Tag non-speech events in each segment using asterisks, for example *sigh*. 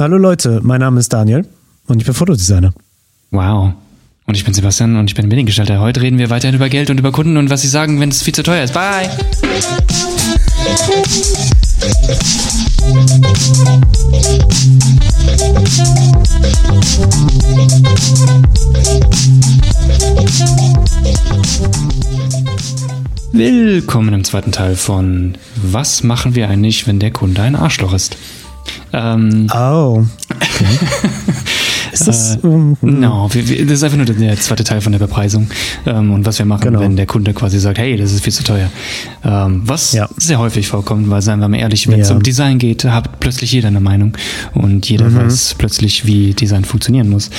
Hallo Leute, mein Name ist Daniel und ich bin Fotodesigner. Wow. Und ich bin Sebastian und ich bin Mediengestalter. Heute reden wir weiterhin über Geld und über Kunden und was sie sagen, wenn es viel zu teuer ist. Bye! Willkommen im zweiten Teil von Was machen wir eigentlich, wenn der Kunde ein Arschloch ist? Ähm, oh. Okay. *laughs* Ist das? Äh, um, no, wir, wir, das ist einfach nur der zweite Teil von der Bepreisung ähm, und was wir machen, genau. wenn der Kunde quasi sagt, hey, das ist viel zu teuer. Ähm, was ja. sehr häufig vorkommt, weil seien wir mal ehrlich, wenn es ja. um Design geht, hat plötzlich jeder eine Meinung und jeder mhm. weiß plötzlich, wie Design funktionieren muss.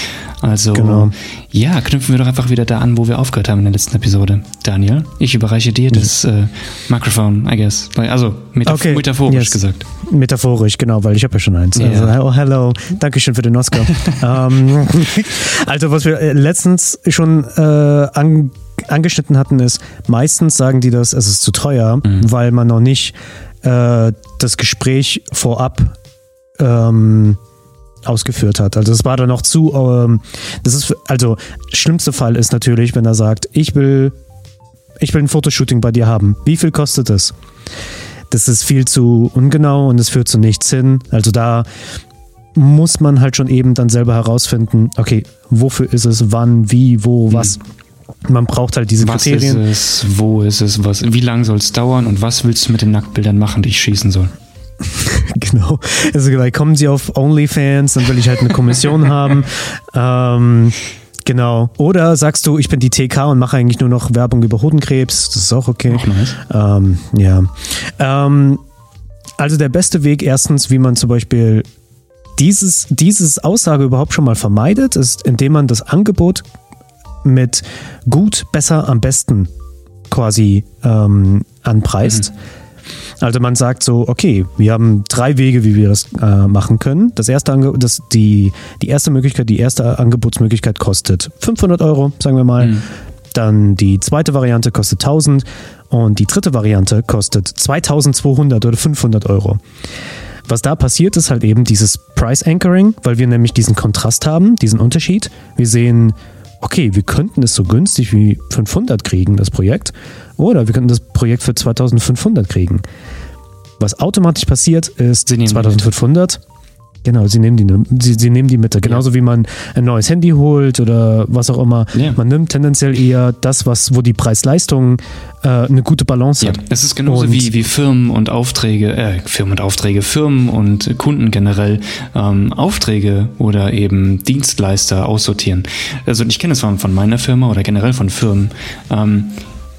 Also genau. Ja, knüpfen wir doch einfach wieder da an, wo wir aufgehört haben in der letzten Episode. Daniel, ich überreiche dir das äh, Mikrofon, I guess. Also metaph okay. metaphorisch yes. gesagt. Metaphorisch, genau, weil ich habe ja schon eins. Yeah. Also, oh, hello, Dankeschön für den Oscar. *laughs* ähm, *laughs* also was wir äh, letztens schon äh, an, angeschnitten hatten, ist, meistens sagen die das, es ist zu teuer, mhm. weil man noch nicht äh, das Gespräch vorab ähm, ausgeführt hat. Also es war dann noch zu, ähm, das ist, also schlimmste Fall ist natürlich, wenn er sagt, ich will, ich will ein Fotoshooting bei dir haben. Wie viel kostet es? Das ist viel zu ungenau und es führt zu nichts hin. Also da muss man halt schon eben dann selber herausfinden, okay, wofür ist es, wann, wie, wo, hm. was. Man braucht halt diese was Kriterien. Was ist es, wo ist es, was, wie lange soll es dauern und was willst du mit den Nacktbildern machen, die ich schießen soll? *laughs* *laughs* genau. Also like, kommen Sie auf OnlyFans, dann will ich halt eine Kommission haben. *laughs* Ähm, genau. Oder sagst du, ich bin die TK und mache eigentlich nur noch Werbung über Hodenkrebs. Das ist auch okay. Auch nice. Ähm, ja. Ähm, also der beste Weg erstens, wie man zum Beispiel dieses, dieses Aussage überhaupt schon mal vermeidet, ist, indem man das Angebot mit gut, besser, am besten quasi ähm, anpreist. Mhm. Also man sagt so, okay, wir haben drei Wege, wie wir das äh, machen können. Das erste Ange das, die, die erste Möglichkeit, die erste Angebotsmöglichkeit kostet 500 Euro, sagen wir mal. Mhm. Dann die zweite Variante kostet 1000 und die dritte Variante kostet 2200 oder 500 Euro. Was da passiert, ist halt eben dieses Price Anchoring, weil wir nämlich diesen Kontrast haben, diesen Unterschied. Wir sehen, okay, wir könnten es so günstig wie 500 kriegen, das Projekt. Oder wir könnten das Projekt für 2500 kriegen. Was automatisch passiert, ist 2500. Genau, sie nehmen die, sie, sie nehmen die Mitte. Genauso ja. wie man ein neues Handy holt oder was auch immer. Ja. Man nimmt tendenziell eher das, was, wo die Preis-Leistung äh, eine gute Balance ja. hat. Es ist genauso und wie, wie Firmen und Aufträge, äh, Firmen und Aufträge, Firmen und Kunden generell ähm, Aufträge oder eben Dienstleister aussortieren. Also ich kenne es von, von meiner Firma oder generell von Firmen. Ähm,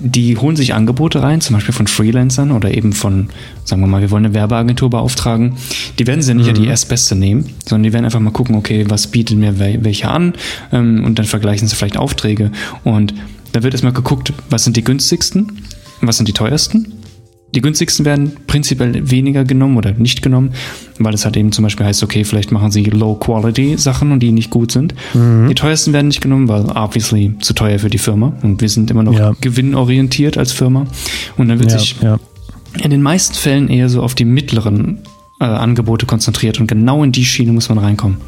die holen sich Angebote rein, zum Beispiel von Freelancern oder eben von, sagen wir mal, wir wollen eine Werbeagentur beauftragen. Die werden sie nicht mhm. ja die erstbeste nehmen, sondern die werden einfach mal gucken, okay, was bietet mir welche an ähm, und dann vergleichen sie vielleicht Aufträge. Und da wird erstmal geguckt, was sind die günstigsten, was sind die teuersten die günstigsten werden prinzipiell weniger genommen oder nicht genommen, weil es halt eben zum Beispiel heißt, okay, vielleicht machen sie Low-Quality-Sachen und die nicht gut sind. Mhm. Die teuersten werden nicht genommen, weil obviously zu teuer für die Firma und wir sind immer noch ja. gewinnorientiert als Firma. Und dann wird ja, sich ja. in den meisten Fällen eher so auf die mittleren äh, Angebote konzentriert und genau in die Schiene muss man reinkommen.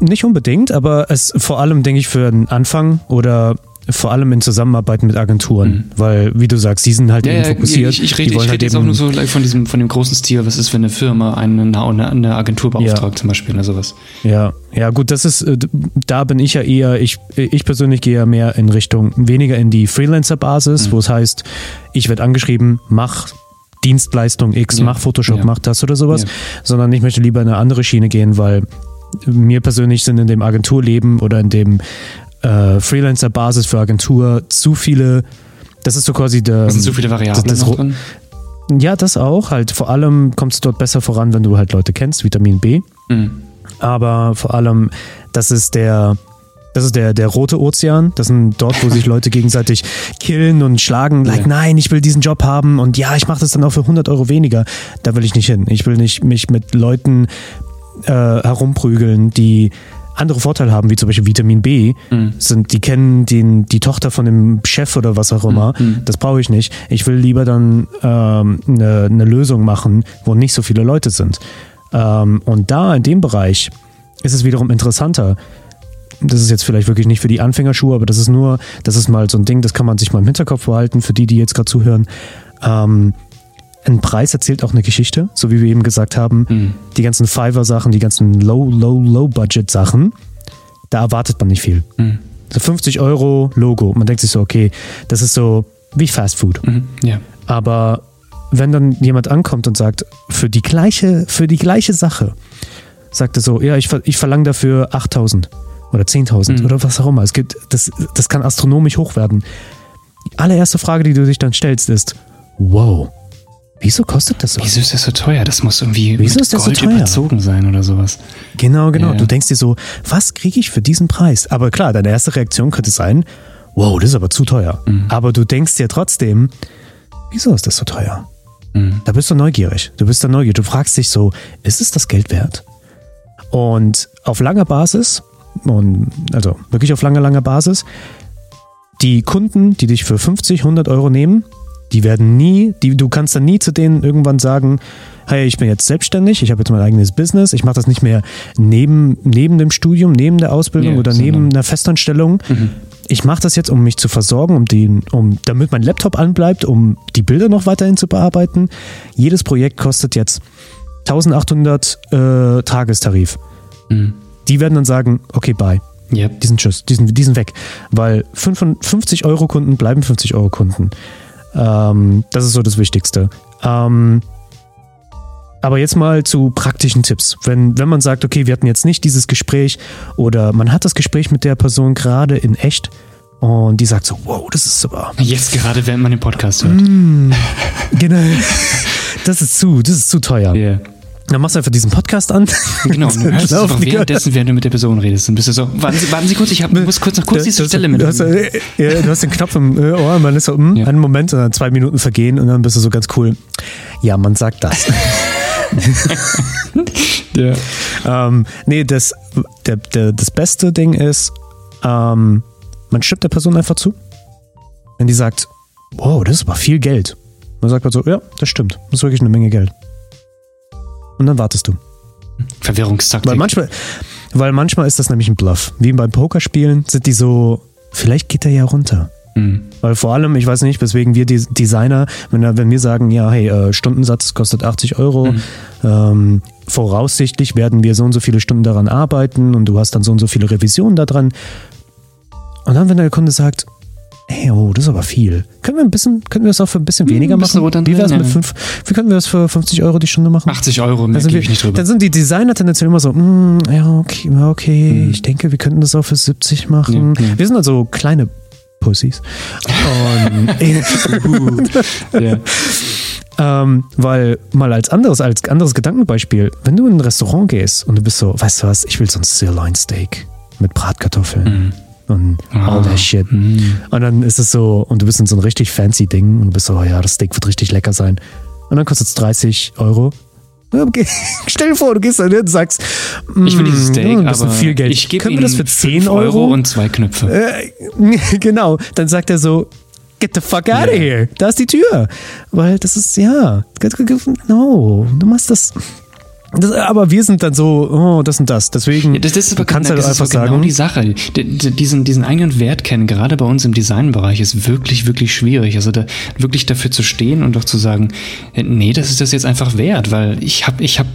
Nicht unbedingt, aber es vor allem, denke ich, für den Anfang oder vor allem in Zusammenarbeit mit Agenturen, mhm. weil, wie du sagst, die sind halt ja, eben fokussiert. Ich, ich rede, ich rede halt jetzt auch nur so von diesem, von dem großen Stil, was ist, wenn eine Firma eine, eine Agentur beauftragt, ja. zum Beispiel oder sowas. Ja, ja, gut, das ist, äh, da bin ich ja eher, ich, ich persönlich gehe ja mehr in Richtung, weniger in die Freelancer-Basis, mhm. wo es heißt, ich werde angeschrieben, mach Dienstleistung X, ja. mach Photoshop, mach das oder sowas, sondern ich möchte lieber in eine andere Schiene gehen, weil mir persönlich sind in dem Agenturleben oder in dem äh, Freelancer-Basis für Agentur zu viele, das ist so quasi der. Das sind zu viele Variablen das, das, drin? Ja, das auch. Halt vor allem kommst du dort besser voran, wenn du halt Leute kennst, Vitamin B. Mhm. Aber vor allem, das ist der, das ist der, der rote Ozean. Das sind dort, wo sich Leute *laughs* gegenseitig killen und schlagen. Like, ja. nein, ich will diesen Job haben und ja, ich mache das dann auch für 100 Euro weniger. Da will ich nicht hin. Ich will nicht mich mit Leuten äh, herumprügeln, die andere Vorteile haben, wie zum Beispiel Vitamin B, mhm. sind, die kennen den, die Tochter von dem Chef oder was auch immer. Mhm. Das brauche ich nicht. Ich will lieber dann ähm, eine, eine Lösung machen, wo nicht so viele Leute sind. Ähm, und da in dem Bereich ist es wiederum interessanter. Das ist jetzt vielleicht wirklich nicht für die Anfängerschuhe, aber das ist nur, das ist mal so ein Ding, das kann man sich mal im Hinterkopf behalten, für die, die jetzt gerade zuhören. Ähm, ein Preis erzählt auch eine Geschichte, so wie wir eben gesagt haben. Mhm. Die ganzen Fiverr-Sachen, die ganzen Low, Low, Low-Budget-Sachen, da erwartet man nicht viel. Mhm. So 50 Euro Logo. Man denkt sich so, okay, das ist so wie Fast Food. Mhm. Ja. Aber wenn dann jemand ankommt und sagt, für die gleiche, für die gleiche Sache, sagt er so, ja, ich, ich verlange dafür 8000 oder 10.000 Mhm. oder was auch immer. Es gibt, das, das kann astronomisch hoch werden. Die allererste Frage, die du dich dann stellst, ist, wow, wieso kostet das so? Wieso ist das so teuer? Das muss irgendwie Wieso ist das so Gold teuer? überzogen sein oder sowas. Genau, genau. Ja. Du denkst dir so, was kriege ich für diesen Preis? Aber klar, deine erste Reaktion könnte sein, wow, das ist aber zu teuer. Mhm. Aber du denkst dir trotzdem, wieso ist das so teuer? Mhm. Da bist du neugierig. Du bist da neugierig. Du fragst dich so, ist es das Geld wert? Und auf langer Basis, und also wirklich auf langer, langer Basis, die Kunden, die dich für 50, 100 Euro nehmen, die werden nie, die, du kannst dann nie zu denen irgendwann sagen, hey, ich bin jetzt selbstständig, ich habe jetzt mein eigenes Business, ich mache das nicht mehr neben, neben dem Studium, neben der Ausbildung Ja, oder neben einer Festanstellung. Ich mache das jetzt, um mich zu versorgen, um den, um, damit mein Laptop anbleibt, um die Bilder noch weiterhin zu bearbeiten. Jedes Projekt kostet jetzt 1800 äh, Tagestarif. Mhm. Die werden dann sagen, okay, bye. Ja. Die sind tschüss, die sind, die sind weg. Weil 55 Euro Kunden bleiben 50 Euro Kunden. Ähm, das ist so das Wichtigste. Ähm, aber jetzt mal zu praktischen Tipps. Wenn, wenn man sagt, okay, wir hatten jetzt nicht dieses Gespräch oder man hat das Gespräch mit der Person gerade in echt und die sagt so, wow, das ist super. Jetzt gerade, während man den Podcast hört. Mm, genau. Das ist zu, das ist zu teuer. Ja. Dann machst du einfach diesen Podcast an. Genau, *laughs* du hörst es Laufen einfach währenddessen, während du mit der Person redest. Dann bist du so, warten Sie, warten Sie kurz, ich hab, muss kurz noch kurz diese Stelle mit. Du hast, äh, ja, du hast den Knopf im äh, Ohr und man ist so, hm, Ja. einen Moment und dann zwei Minuten vergehen und dann bist du so ganz cool. Ja, man sagt das. *laughs* ja. ähm, nee, das, der, der, das beste Ding ist, ähm, man stimmt der Person einfach zu. Wenn die sagt, wow, das ist aber viel Geld. Man sagt halt so, ja, das stimmt. Das ist wirklich eine Menge Geld. Und dann wartest du. Verwirrungstaktik. Weil manchmal, weil manchmal ist das nämlich ein Bluff. Wie beim Pokerspielen sind die so, vielleicht geht der ja runter. Mhm. Weil vor allem, ich weiß nicht, weswegen wir die Designer, wenn, wenn wir sagen, ja, hey, äh, Stundensatz kostet 80 Euro, Mhm. ähm, voraussichtlich werden wir so und so viele Stunden daran arbeiten und du hast dann so und so viele Revisionen da dran. Und dann, wenn der Kunde sagt, hey, oh, das ist aber viel. Können wir ein bisschen, können wir das auch für ein bisschen Hm, weniger ein bisschen machen? Wie wär's mit fünf, wie können wir das für 50 Euro die Stunde machen? 80 Euro, mehr gebe wir, ich nicht drüber. dann sind die Designer tendenziell immer so, "Mm, ja, okay, okay, Hm. ich denke, wir könnten das auch für 70 machen. Ja, ja. Wir sind also kleine Pussys. Und, *laughs* ja. ähm, weil mal als anderes, als anderes Gedankenbeispiel, wenn du in ein Restaurant gehst und du bist so, weißt du was, ich will so ein Sirloin Steak mit Bratkartoffeln Mhm. Und all Ah. that shit. Mhm. Und dann ist es so, und du bist in so ein richtig fancy Ding und du bist so, ja, das Steak wird richtig lecker sein. Und dann kostet es 30 Euro. Okay. *laughs* Stell dir vor, du gehst da hin und sagst, Ich will dieses "Mm, Steak, das aber viel Geld. ich gebe Können wir das für 10 5 Euro? und zwei Knöpfe. Äh, *laughs* genau, dann sagt er so, get the fuck out of Ja. here. Da ist die Tür. Weil das ist, ja, no, du machst das. Das aber wir sind dann so, oh, das und das. Deswegen Ja, das, das ist kannst genau, halt das einfach ist aber genau sagen, die Sache. Diesen, diesen eigenen Wert kennen, gerade bei uns im Designbereich, ist wirklich, wirklich schwierig. Also da wirklich dafür zu stehen und doch zu sagen, äh, nee, das ist das jetzt einfach wert, weil ich habe, ich habe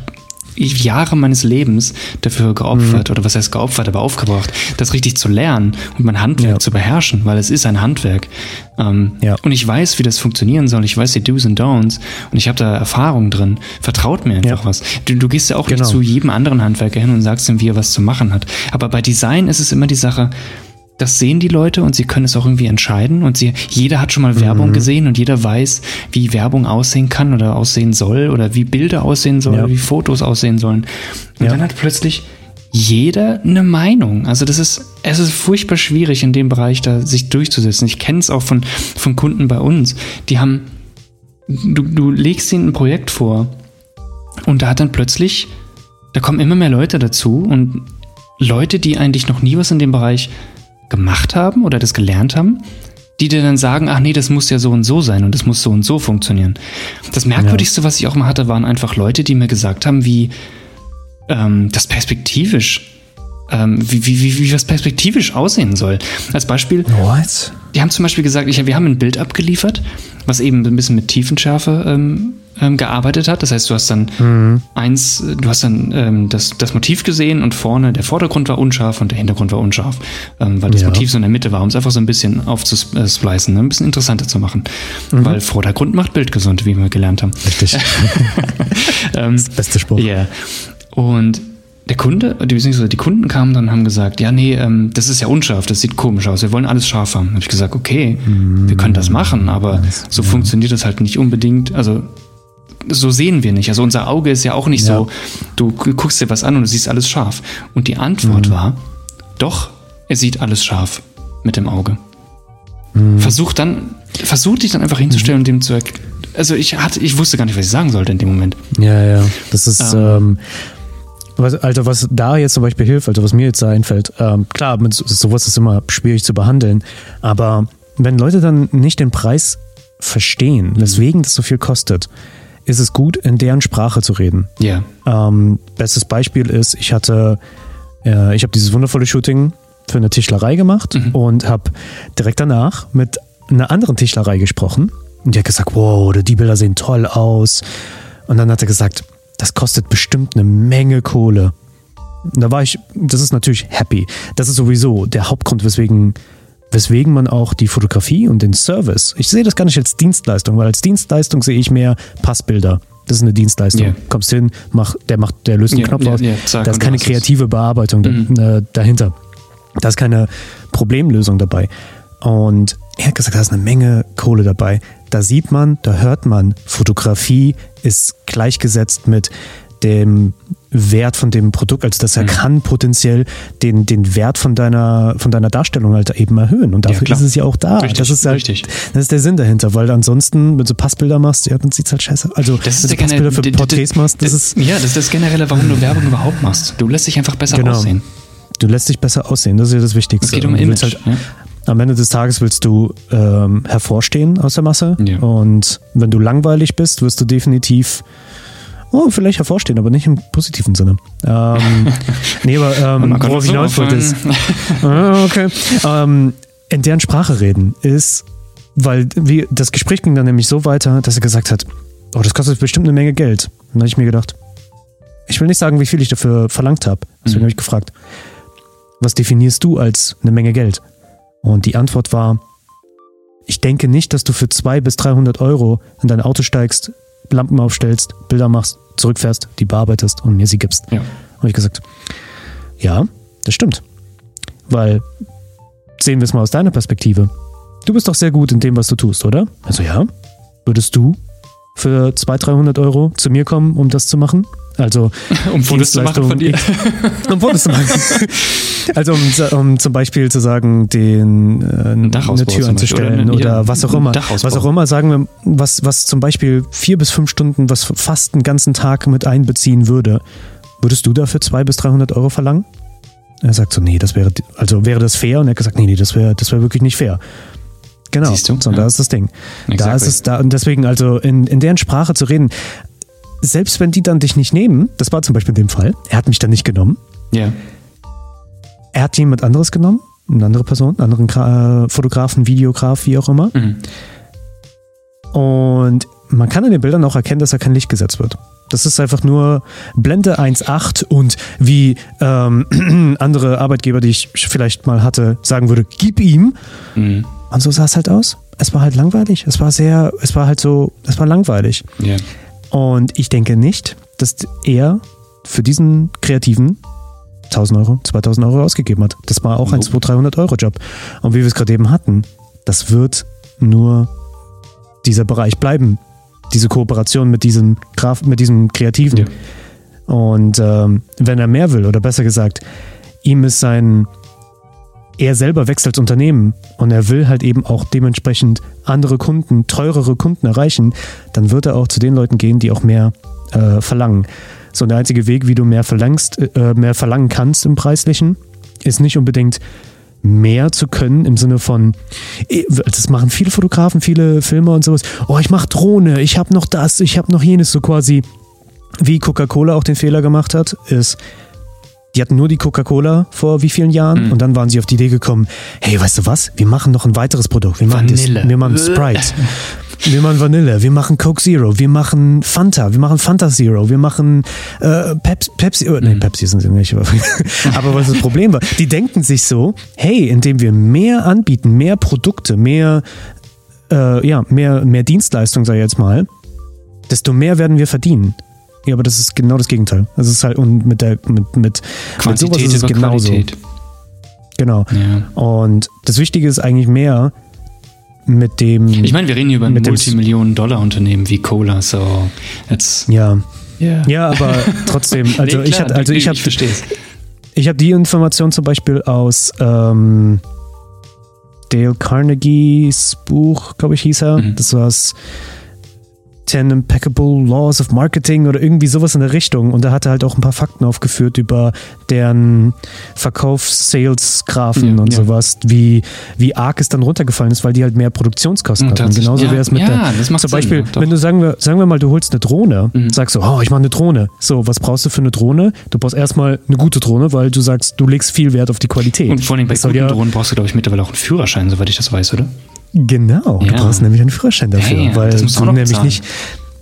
Jahre meines Lebens dafür geopfert, Mhm. oder was heißt geopfert, aber aufgebracht, das richtig zu lernen und mein Handwerk Ja. zu beherrschen, weil es ist ein Handwerk. Ähm, Ja. Und ich weiß, wie das funktionieren soll. Ich weiß die Do's und Don'ts und ich habe da Erfahrung drin. Vertraut mir einfach Ja. was. Du, du gehst ja auch Genau. nicht zu jedem anderen Handwerker hin und sagst ihm, wie er was zu machen hat. Aber bei Design ist es immer die Sache, das sehen die Leute und sie können es auch irgendwie entscheiden und sie, jeder hat schon mal Werbung Mhm. gesehen und jeder weiß, wie Werbung aussehen kann oder aussehen soll oder wie Bilder aussehen sollen, Ja. oder wie Fotos aussehen sollen. Und Ja. dann hat plötzlich jeder eine Meinung. Also das ist, es ist furchtbar schwierig in dem Bereich da sich durchzusetzen. Ich kenne es auch von, von Kunden bei uns. Die haben, du, du legst ihnen ein Projekt vor und da hat dann plötzlich, da kommen immer mehr Leute dazu und Leute, die eigentlich noch nie was in dem Bereich gemacht haben oder das gelernt haben, die dir dann sagen, ach nee, das muss ja so und so sein und das muss so und so funktionieren. Das Merkwürdigste, was ich auch mal hatte, waren einfach Leute, die mir gesagt haben, wie, ähm, das perspektivisch ähm, wie, wie, wie, wie das perspektivisch aussehen soll. Als Beispiel, What? die haben zum Beispiel gesagt, ich, wir haben ein Bild abgeliefert, was eben ein bisschen mit Tiefenschärfe ähm, ähm, gearbeitet hat. Das heißt, du hast dann Mhm. eins, du hast dann ähm, das, das Motiv gesehen und vorne der Vordergrund war unscharf und der Hintergrund war unscharf, ähm, weil das Ja. Motiv so in der Mitte war, um es einfach so ein bisschen aufzusplicen, ne? ein bisschen interessanter zu machen. Mhm. Weil Vordergrund macht Bild gesund, wie wir gelernt haben. Richtig. *laughs* Ähm, Beste Spruch. ja. Und der Kunde, die- beziehungsweise die Kunden kamen dann und haben gesagt, ja, nee, ähm, das ist ja unscharf, das sieht komisch aus, wir wollen alles scharf haben. Da habe ich gesagt, okay, wir können das machen, aber so funktioniert das halt nicht unbedingt. Also so sehen wir nicht. Also unser Auge ist ja auch nicht Ja. so, du guckst dir was an und du siehst alles scharf. Und die Antwort war, doch, er sieht alles scharf mit dem Auge. Versuch dann, versuch dich dann einfach hinzustellen und dem zu erklären. Also ich hatte, ich wusste gar nicht, was ich sagen sollte in dem Moment. Ja, ja. Das ist, ähm, was, also was da jetzt zum Beispiel hilft, also was mir jetzt da einfällt, ähm, klar, mit so- sowas ist immer schwierig zu behandeln, aber wenn Leute dann nicht den Preis verstehen, weswegen das so viel kostet, ist es gut, in deren Sprache zu reden. Ja. Ähm, bestes Beispiel ist, ich hatte, äh, ich habe dieses wundervolle Shooting für eine Tischlerei gemacht und habe direkt danach mit einer anderen Tischlerei gesprochen. Und die hat gesagt, wow, die Bilder sehen toll aus. Und dann hat er gesagt, das kostet bestimmt eine Menge Kohle. Und da war ich, das ist natürlich happy. Das ist sowieso der Hauptgrund, weswegen, weswegen man auch die Fotografie und den Service, ich sehe das gar nicht als Dienstleistung, weil als Dienstleistung sehe ich mehr Passbilder. Das ist eine Dienstleistung. Ja. Kommst hin, mach, der macht, der löst den Ja, Knopf ja, aus. zack, da ist keine kreative Bearbeitung da- Mhm. äh, dahinter. Da ist keine Problemlösung dabei. Und er hat gesagt, da ist eine Menge Kohle dabei. Da sieht man, da hört man, Fotografie ist gleichgesetzt mit dem Wert von dem Produkt, also Mhm. dass er kann potenziell den, den Wert von deiner, von deiner Darstellung halt eben erhöhen. Und Ja, dafür klar. ist es ja auch da. Richtig, das ist halt, richtig. das ist der Sinn dahinter, weil ansonsten, wenn du Passbilder machst, ja, dann sieht's halt scheiße. Also, Das ist wenn du Passbilder für Porträts machst, das ist, ja, das ist das generelle, warum du Werbung überhaupt machst. Du lässt dich einfach besser Genau. aussehen. du lässt dich besser aussehen. Das ist ja das Wichtigste. Es geht um Image. Halt, ne? am Ende des Tages willst du ähm, hervorstehen aus der Masse. Ja. Und wenn du langweilig bist, wirst du definitiv oh, vielleicht hervorstehen, aber nicht im positiven Sinne. Ähm, *laughs* nee, aber ähm, worauf ich hinaus wollte ist, *laughs* Ah, okay. Ähm, in deren Sprache reden ist, weil wie, das Gespräch ging dann nämlich so weiter, dass er gesagt hat, oh, das kostet bestimmt eine Menge Geld. Und dann habe ich mir gedacht, ich will nicht sagen, wie viel ich dafür verlangt habe. Deswegen Mhm. habe ich gefragt, was definierst du als eine Menge Geld? Und die Antwort war, ich denke nicht, dass du für 200 bis 300 Euro in dein Auto steigst, Lampen aufstellst, Bilder machst, zurückfährst, die bearbeitest und mir sie gibst. Ja. Habe ich gesagt, ja, das stimmt. Weil, sehen wir es mal aus deiner Perspektive. Du bist doch sehr gut in dem, was du tust, oder? Also ja. Würdest du für 200, 300 Euro zu mir kommen, um das zu machen? Also, *laughs* *laughs* Um Fotos zu machen von dir. Um Fotos zu machen. Also, um, um zum Beispiel zu sagen, den, äh, eine Tür anzustellen oder oder, was auch immer. Was auch immer, sagen wir, was, was zum Beispiel vier bis fünf Stunden, was fast einen ganzen Tag mit einbeziehen würde. Würdest du dafür 200 bis 300 Euro verlangen? Er sagt so, nee, das wäre, also wäre das fair? Und er hat gesagt, nee, nee, das wäre, das wäre wirklich nicht fair. Genau, Siehst du? so, Ja. da ist das Ding. Da Exactly. ist es da, und deswegen, also in, in deren Sprache zu reden, selbst wenn die dann dich nicht nehmen, das war zum Beispiel in dem Fall, er hat mich dann nicht genommen, Ja. er hat jemand anderes genommen, eine andere Person, einen anderen Gra äh, Fotografen, Videograf, wie auch immer. Mhm. Und man kann in den Bildern auch erkennen, dass da kein Licht gesetzt wird. Das ist einfach nur Blende 1.8 und wie ähm, *clears throat* andere Arbeitgeber, die ich vielleicht mal hatte, sagen würde, gib ihm. Mhm. Und so sah es halt aus. Es war halt langweilig. Es war sehr, es war halt so, es war langweilig. Ja. Und ich denke nicht, dass er für diesen Kreativen 1000 Euro, 2000 Euro ausgegeben hat. Das war auch ein Nope. 200, 300 Euro Job. Und wie wir es gerade eben hatten, das wird nur dieser Bereich bleiben. Diese Kooperation mit diesem, Graf, mit diesem Kreativen. Ja. Und ähm, wenn er mehr will, oder besser gesagt, ihm ist sein, er selber wächst als Unternehmen und er will halt eben auch dementsprechend andere Kunden, teurere Kunden erreichen, dann wird er auch zu den Leuten gehen, die auch mehr äh, verlangen. So, der einzige Weg, wie du mehr verlangst, äh, mehr verlangen kannst im Preislichen, ist nicht unbedingt mehr zu können im Sinne von, eh, das machen viele Fotografen, viele Filmer und sowas. Oh, ich mache Drohne, ich habe noch das, ich habe noch jenes, so quasi wie Coca-Cola auch den Fehler gemacht hat, ist, die hatten nur die Coca-Cola vor wie vielen Jahren Mhm. und dann waren sie auf die Idee gekommen, hey, weißt du was, wir machen noch ein weiteres Produkt. Wir machen, das, Vanille. wir machen Sprite. Wir machen Vanille, wir machen Coke Zero, wir machen Fanta, wir machen Fanta Zero, wir machen äh, Pepsi, Pepsi, oh, nee, Pepsi sind sie nicht. Aber, *laughs* aber was das Problem war, die denken sich so, hey, indem wir mehr anbieten, mehr Produkte, mehr, äh, ja, mehr, mehr Dienstleistung, sag ich jetzt mal, desto mehr werden wir verdienen. Ja, aber das ist genau das Gegenteil. Das ist halt, und mit der, mit, mit, mit sowas Quantität ist es genauso. Qualität. Genau. Ja. Und das Wichtige ist eigentlich mehr mit dem. Ich meine, wir reden hier über ein Multimillionen-Dollar-Unternehmen wie Cola, so jetzt. ja. Yeah. Ja, aber *laughs* trotzdem, also Nee, ich klar, hatte, also nee, ich habe ich ich habe die Information zum Beispiel aus ähm, Dale Carnegies Buch, glaube ich, hieß er. Mhm. Das war 10 Impeccable Laws of Marketing oder irgendwie sowas in der Richtung. Und da hat er halt auch ein paar Fakten aufgeführt über deren Verkaufs-Sales-Graphen Ja, und ja. sowas, wie, wie arg es dann runtergefallen ist, weil die halt mehr Produktionskosten hatten. Genauso ja, wäre es mit ja, der, zum Sinn, Beispiel, doch. wenn du sagen wir, sagen wir mal, du holst eine Drohne, Mhm. sagst du, oh, ich mache eine Drohne. So, was brauchst du für eine Drohne? Du brauchst erstmal eine gute Drohne, weil du sagst, du legst viel Wert auf die Qualität. Und vor allem bei Das guten Drohnen brauchst du, glaube ich, mittlerweile auch einen Führerschein, soweit ich das weiß, oder? Genau, du Ja. brauchst nämlich einen Führerschein dafür, Ja, ja, weil das du du nämlich bezahlen. nicht.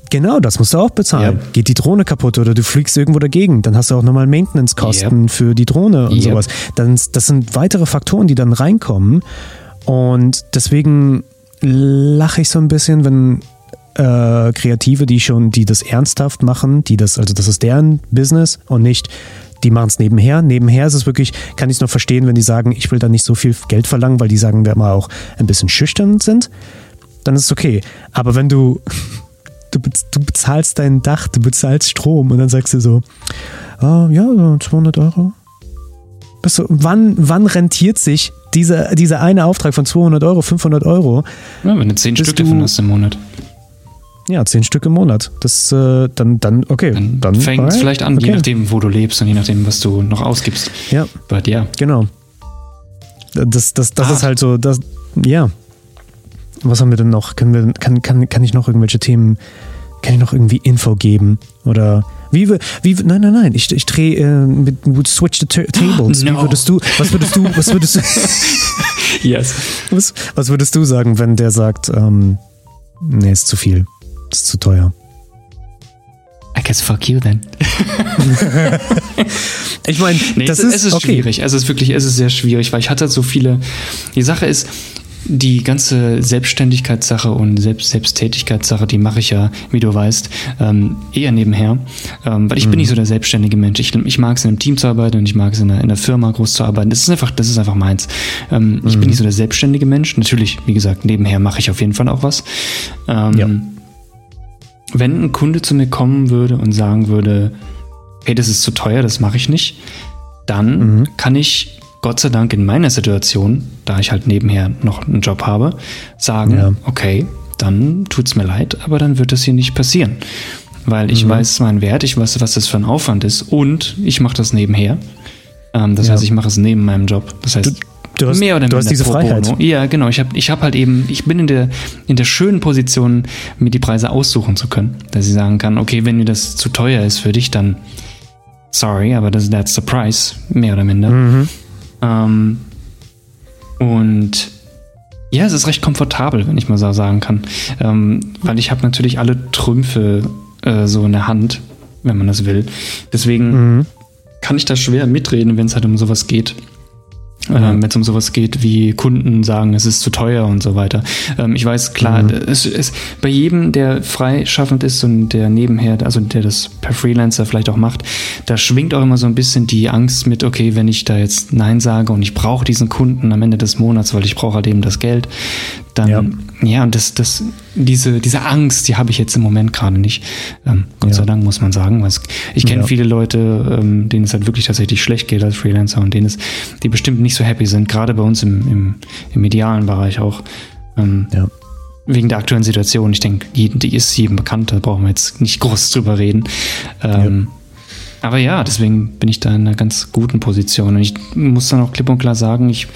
Genau, das musst du auch bezahlen. Geht die Drohne kaputt oder du fliegst irgendwo dagegen, dann hast du auch nochmal Maintenance-Kosten für die Drohne und sowas. Dann, das sind weitere Faktoren, die dann reinkommen. Und deswegen lache ich so ein bisschen, wenn äh, Kreative, die schon, die das ernsthaft machen, die das, also das ist deren Business und nicht, die machen es nebenher. Nebenher ist es wirklich, kann ich es noch verstehen, wenn die sagen, ich will da nicht so viel Geld verlangen, weil die sagen, wir mal auch ein bisschen schüchtern sind, dann ist es okay. Aber wenn du, *laughs* du, du bezahlst dein Dach, du bezahlst Strom und dann sagst du so, ah, ja, so 200 Euro. Bist du, wann, wann rentiert sich dieser, dieser eine Auftrag von 200 Euro, 500 Euro? Ja, wenn du zehn Bist Stück du- davon hast im Monat. Ja, zehn Stück im Monat. Das, äh, dann, dann, okay. Dann, Dann, fängt es vielleicht an, okay. je nachdem, wo du lebst und je nachdem, was du noch ausgibst. Ja, But ja. genau. Das, das, das Ah. ist halt so, das, ja. Was haben wir denn noch? Können wir, kann, kann, kann ich noch irgendwelche Themen, kann ich noch irgendwie Info geben? Oder wie, wie, nein, nein, nein, ich, ich drehe, äh, mit, switch the ta- tables. Wie *gasps* No. würdest du, was würdest du, was würdest du, *laughs* Yes. was, was würdest du sagen, wenn der sagt, ähm, nee, ist zu viel, ist zu teuer? I guess fuck you then. *laughs* Ich meine, Nee, das es, ist, es ist okay. schwierig. Es ist wirklich, es ist sehr schwierig, weil ich hatte so viele. Die Sache ist, die ganze Selbstständigkeitssache und Selbst Selbsttätigkeitssache, die mache ich ja, wie du weißt, ähm, eher nebenher. Ähm, weil ich bin nicht so der selbstständige Mensch. Ich, ich mag es in einem Team zu arbeiten und ich mag es in einer, in einer Firma groß zu arbeiten. Das ist einfach, das ist einfach meins. Ähm, Ich bin nicht so der selbstständige Mensch. Natürlich, wie gesagt, nebenher mache ich auf jeden Fall auch was. Ähm, Ja. Wenn ein Kunde zu mir kommen würde und sagen würde, hey, das ist zu teuer, das mache ich nicht, dann kann ich Gott sei Dank in meiner Situation, da ich halt nebenher noch einen Job habe, sagen, Ja. okay, dann tut's mir leid, aber dann wird das hier nicht passieren. Weil ich weiß meinen Wert, ich weiß, was das für ein Aufwand ist und ich mache das nebenher. Ähm, das Ja. heißt, ich mache es neben meinem Job. Das heißt, Du hast, mehr oder du hast diese Freiheit. Bono. Ja, genau. Ich habe ich hab halt eben, ich bin in der, in der schönen Position, mir die Preise aussuchen zu können. Dass ich sagen kann, okay, wenn mir das zu teuer ist für dich, dann sorry, aber das, that's the price, mehr oder minder. Mhm. Ähm, und ja, es ist recht komfortabel, wenn ich mal so sagen kann. Ähm, weil ich habe natürlich alle Trümpfe äh, so in der Hand, wenn man das will. Deswegen Mhm. kann ich da schwer mitreden, wenn es halt um sowas geht. Ja. Ähm, wenn es um sowas geht, wie Kunden sagen, es ist zu teuer und so weiter. Ähm, ich weiß, klar, Mhm. es, es, bei jedem, der freischaffend ist und der nebenher, also der das per Freelancer vielleicht auch macht, da schwingt auch immer so ein bisschen die Angst mit, okay, wenn ich da jetzt Nein sage und ich brauche diesen Kunden am Ende des Monats, weil ich brauche halt eben das Geld, dann, Ja. Ja, und das, das, diese, diese Angst, die habe ich jetzt im Moment gerade nicht. Ähm, Gott Ja. sei Dank, muss man sagen. weil es- Ich kenne Ja. viele Leute, ähm, denen es halt wirklich tatsächlich schlecht geht als Freelancer und denen es, die bestimmt nicht so happy sind, gerade bei uns im, im, im medialen Bereich auch. Ähm, Ja. Wegen der aktuellen Situation. Ich denke, die, die ist jedem bekannt, da brauchen wir jetzt nicht groß drüber reden. Ähm, Aber ja, deswegen bin ich da in einer ganz guten Position. Und ich muss dann auch klipp und klar sagen, ich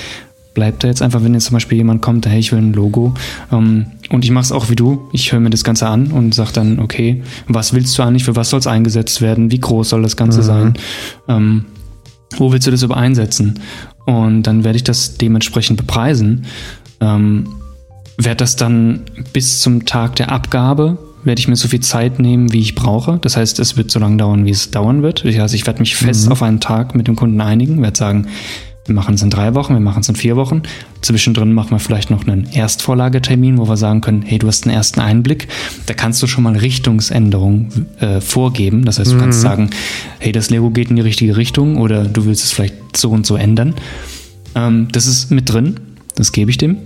bleibt da jetzt einfach, wenn jetzt zum Beispiel jemand kommt, hey, ich will ein Logo ähm, und ich mache es auch wie du, ich höre mir das Ganze an und sage dann, okay, was willst du eigentlich, für was soll es eingesetzt werden, wie groß soll das Ganze mhm. sein, ähm, wo willst du das über einsetzen? Und dann werde ich das dementsprechend bepreisen. Ähm, werde das dann bis zum Tag der Abgabe werde ich mir so viel Zeit nehmen, wie ich brauche. Das heißt, es wird so lange dauern, wie es dauern wird. Also ich werde mich fest mhm. auf einen Tag mit dem Kunden einigen, werde sagen, wir machen es in drei Wochen, wir machen es in vier Wochen. Zwischendrin machen wir vielleicht noch einen Erstvorlagetermin, wo wir sagen können, hey, du hast einen ersten Einblick. Da kannst du schon mal Richtungsänderungen äh, vorgeben. Das heißt, du mhm. kannst sagen, hey, das Lego geht in die richtige Richtung oder du willst es vielleicht so und so ändern. Ähm, das ist mit drin, das gebe ich dem.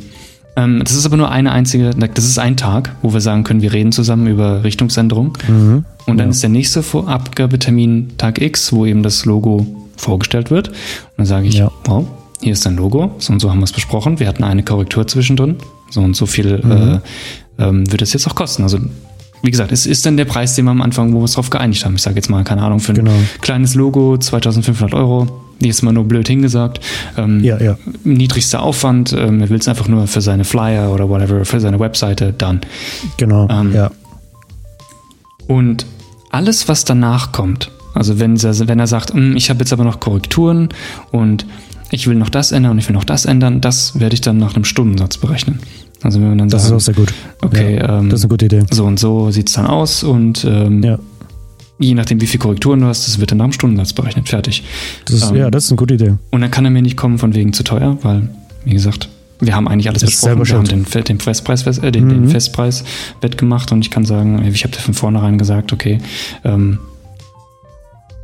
Ähm, das ist aber nur eine einzige, das ist ein Tag, wo wir sagen können, wir reden zusammen über Richtungsänderung. Mhm. Und dann ja. ist der nächste Abgabetermin Tag X, wo eben das Logo vorgestellt wird. Und dann sage ich, ja. wow, hier ist dein Logo, so und so haben wir es besprochen. Wir hatten eine Korrektur zwischendrin. So und so viel mhm. äh, ähm, wird es jetzt auch kosten. Also wie gesagt, es ist dann der Preis, den wir am Anfang, wo wir uns drauf geeinigt haben. Ich sage jetzt mal, keine Ahnung, für ein genau. kleines Logo 2500 Euro. Jetzt mal nur blöd hingesagt. Ähm, ja, ja. Niedrigster Aufwand. Ähm, er will es einfach nur für seine Flyer oder whatever, für seine Webseite, dann. Genau, ähm, ja. Und alles, was danach kommt, also wenn, wenn er sagt, hm, ich habe jetzt aber noch Korrekturen und ich will noch das ändern und ich will noch das ändern, das werde ich dann nach einem Stundensatz berechnen. Also wenn man dann das sagen, ist auch sehr gut. Okay, ja, ähm, das ist eine gute Idee. So und so sieht es dann aus und ähm, ja. je nachdem, wie viele Korrekturen du hast, das wird dann nach dem Stundensatz berechnet. Fertig. Das ist, ähm, ja, das ist eine gute Idee. Und dann kann er mir nicht kommen von wegen zu teuer, weil, wie gesagt, wir haben eigentlich alles das besprochen. Wir haben den, den, Festpreis, äh, den, mhm. den Festpreis wettgemacht und ich kann sagen, ich habe dir von vornherein gesagt, okay, ähm,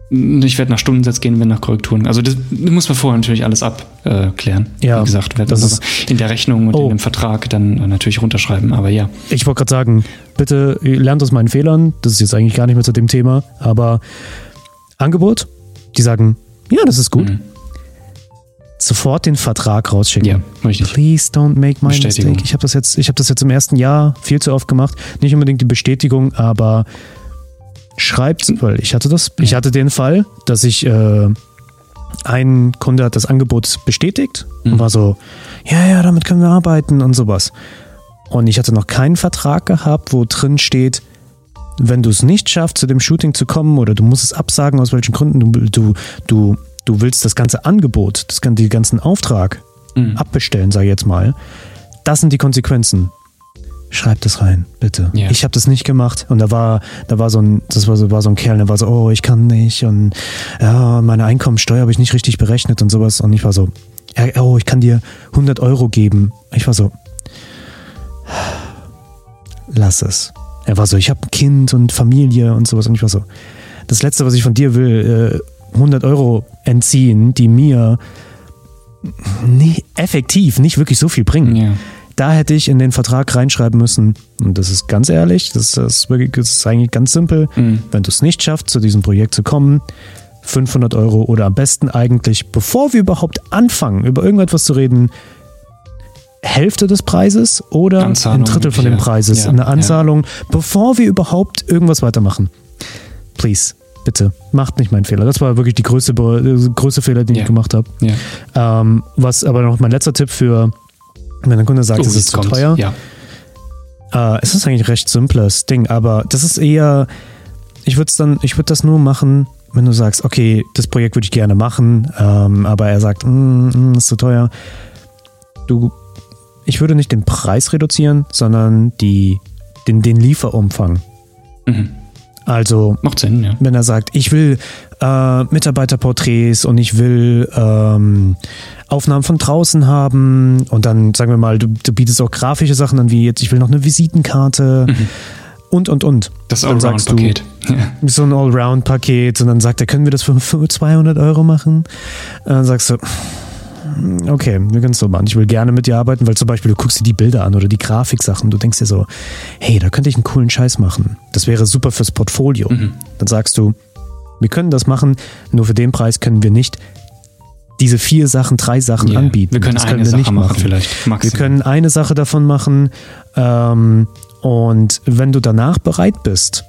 ich werde nach Stundensatz gehen, wenn nach Korrekturen. Also das muss man vorher natürlich alles abklären. Äh, ja, Wie gesagt, werde das ist in der Rechnung und oh. in dem Vertrag dann äh, natürlich runterschreiben. Aber ja. Ich wollte gerade sagen, bitte lernt aus meinen Fehlern. Das ist jetzt eigentlich gar nicht mehr zu dem Thema. Aber Angebot, die sagen, ja, das ist gut. Mhm. Sofort den Vertrag rausschicken. Ja, richtig. Please don't make my mistake. Ich habe das jetzt, ich habe das jetzt im ersten Jahr viel zu oft gemacht. Nicht unbedingt die Bestätigung, aber schreibt, weil ich hatte das, ich hatte den Fall, dass ich äh, ein Kunde hat das Angebot bestätigt mhm. und war so, ja, ja, damit können wir arbeiten und sowas. Und ich hatte noch keinen Vertrag gehabt, wo drin steht, wenn du es nicht schaffst, zu dem Shooting zu kommen oder du musst es absagen, aus welchen Gründen, du, du, du, du willst das ganze Angebot, das, den ganzen Auftrag mhm. abbestellen, sag ich jetzt mal, das sind die Konsequenzen schreib das rein, bitte. Yeah. Ich habe das nicht gemacht und da war, da war so ein, das war so, war so ein Kerl, der war so, oh, ich kann nicht und ja, meine Einkommensteuer habe ich nicht richtig berechnet und sowas und ich war so, oh, ich kann dir 100 Euro geben. Ich war so, lass es. Er war so, ich habe ein Kind und Familie und sowas und ich war so, das Letzte, was ich von dir will, äh, 100 Euro entziehen, die mir effektiv nicht wirklich so viel bringen. Yeah da hätte ich in den Vertrag reinschreiben müssen, und das ist ganz ehrlich, das ist, wirklich, das ist eigentlich ganz simpel, mhm. wenn du es nicht schaffst, zu diesem Projekt zu kommen, 500 Euro oder am besten eigentlich, bevor wir überhaupt anfangen, über irgendetwas zu reden, Hälfte des Preises oder Anzahlung, ein Drittel von dem Preises, ja, eine Anzahlung, ja. bevor wir überhaupt irgendwas weitermachen. Please, bitte, macht nicht meinen Fehler. Das war wirklich die größte, größte Fehler, den ja. ich gemacht habe. Ähm, was aber noch mein letzter Tipp für wenn der Kunde sagt, oh, es ist zu kommt. teuer. Ja. Äh, es ist eigentlich ein recht simples Ding, aber das ist eher, ich würde dann, ich würde das nur machen, wenn du sagst, okay, das Projekt würde ich gerne machen, ähm, aber er sagt, mm, mm, ist zu teuer. Du, ich würde nicht den Preis reduzieren, sondern die, den, den Lieferumfang. Mhm. Also, Macht Sinn, ja. wenn er sagt, ich will äh, Mitarbeiterporträts und ich will ähm, Aufnahmen von draußen haben und dann sagen wir mal, du, du, bietest auch grafische Sachen an, wie jetzt, ich will noch eine Visitenkarte mhm. und und und. Das Allround-Paket. *laughs* So ein Allround-Paket und dann sagt er, können wir das für 200 Euro machen? Und dann sagst du, okay, wir können es so machen. Ich will gerne mit dir arbeiten, weil zum Beispiel du guckst dir die Bilder an oder die Grafiksachen. Du denkst dir so, hey, da könnte ich einen coolen Scheiß machen. Das wäre super fürs Portfolio. Mhm. Dann sagst du, wir können das machen, nur für den Preis können wir nicht diese vier Sachen, drei Sachen yeah. anbieten. Wir können das eine können wir Sache nicht machen, machen. vielleicht. Maximal. Wir können eine Sache davon machen ähm, und wenn du danach bereit bist,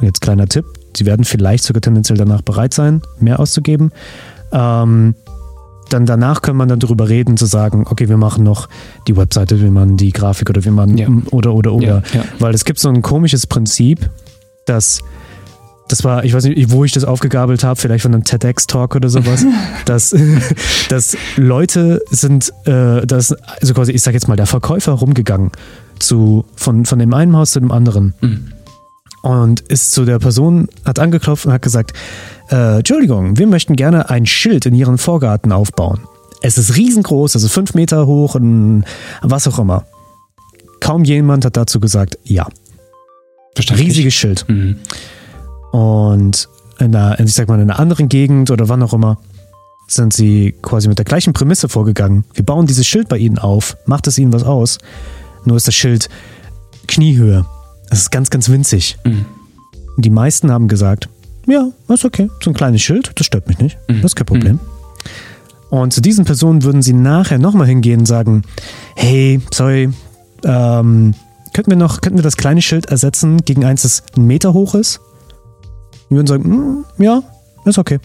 jetzt kleiner Tipp, sie werden vielleicht sogar tendenziell danach bereit sein, mehr auszugeben, ähm, dann danach kann man dann darüber reden, zu sagen, okay, wir machen noch die Webseite, wir machen die Grafik oder wir machen Ja. oder oder oder. Ja, ja. Weil es gibt so ein komisches Prinzip, dass das war, ich weiß nicht, wo ich das aufgegabelt habe, vielleicht von einem TEDx-Talk oder sowas, *laughs* dass, *laughs* dass Leute sind, äh, dass, also quasi, ich sag jetzt mal, der Verkäufer rumgegangen zu, von, von dem einen Haus zu dem anderen Mhm. und ist zu der Person, hat angeklopft und hat gesagt, äh, Entschuldigung, wir möchten gerne ein Schild in Ihren Vorgarten aufbauen. Es ist riesengroß, also fünf Meter hoch und was auch immer. Kaum jemand hat dazu gesagt, ja. Riesiges Schild. Mhm. Und in einer, ich sag mal, in einer anderen Gegend oder wann auch immer, sind sie quasi mit der gleichen Prämisse vorgegangen. Wir bauen dieses Schild bei ihnen auf, macht es ihnen was aus. Nur ist das Schild Kniehöhe. Es ist ganz, ganz winzig. Mhm. Die meisten haben gesagt, ja, ist okay, so ein kleines Schild, das stört mich nicht, Mhm. das ist kein Problem. Und zu diesen Personen würden sie nachher nochmal hingehen und sagen, hey, sorry, ähm, könnten wir noch, könnten wir das kleine Schild ersetzen gegen eins, das einen Meter hoch ist? Die würden sagen, "Mm, ja, ist okay.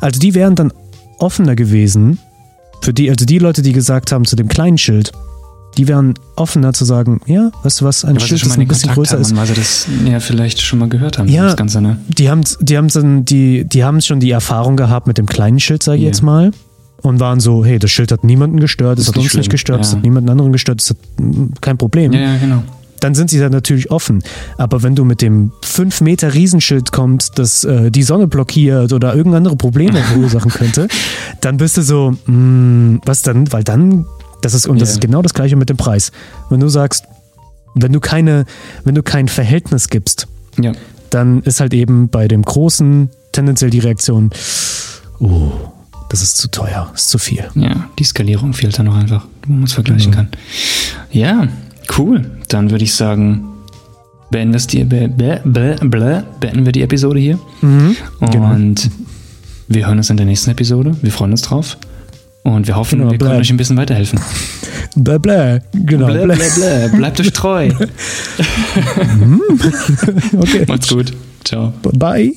Also die wären dann offener gewesen für die, also die Leute, die gesagt haben zu dem kleinen Schild, die wären offener zu sagen, ja, weißt du was, ein Ja, Schild, das ein bisschen Kontakt größer haben, ist. weil sie das ja vielleicht schon mal gehört haben, Ja. das Ganze, ne? Die haben, die haben dann die, die haben schon die Erfahrung gehabt mit dem kleinen Schild, sage ich Ja. jetzt mal. Und waren so, hey, das Schild hat niemanden gestört, es hat nicht uns nicht schlimm, gestört, es ja. hat niemanden anderen gestört, es hat mm, kein Problem. Ja, ja, genau. Dann sind sie dann natürlich offen. Aber wenn du mit dem 5 Meter Riesenschild kommst, das äh, die Sonne blockiert oder irgendeine andere Probleme verursachen könnte, *laughs* dann bist du so, mm, was dann? Weil dann, das ist, und das Ja. ist genau das gleiche mit dem Preis. Wenn du sagst, wenn du keine, wenn du kein Verhältnis gibst, Ja. dann ist halt eben bei dem Großen tendenziell die Reaktion, oh, das ist zu teuer, ist zu viel. Ja, die Skalierung fehlt da noch einfach, wo man es vergleichen Genau. kann. Ja, cool. Dann würde ich sagen, beenden, das die, be, be, be, be, beenden wir die Episode hier. Mhm. Genau. Und wir hören uns in der nächsten Episode. Wir freuen uns drauf. Und wir hoffen, Genau, wir können bleib. euch ein bisschen weiterhelfen. Bläh, bläh, genau. Blä, Bläh. blä, blä. Bleibt euch treu. *laughs* *laughs* Okay. Macht's gut. Ciao. Bye.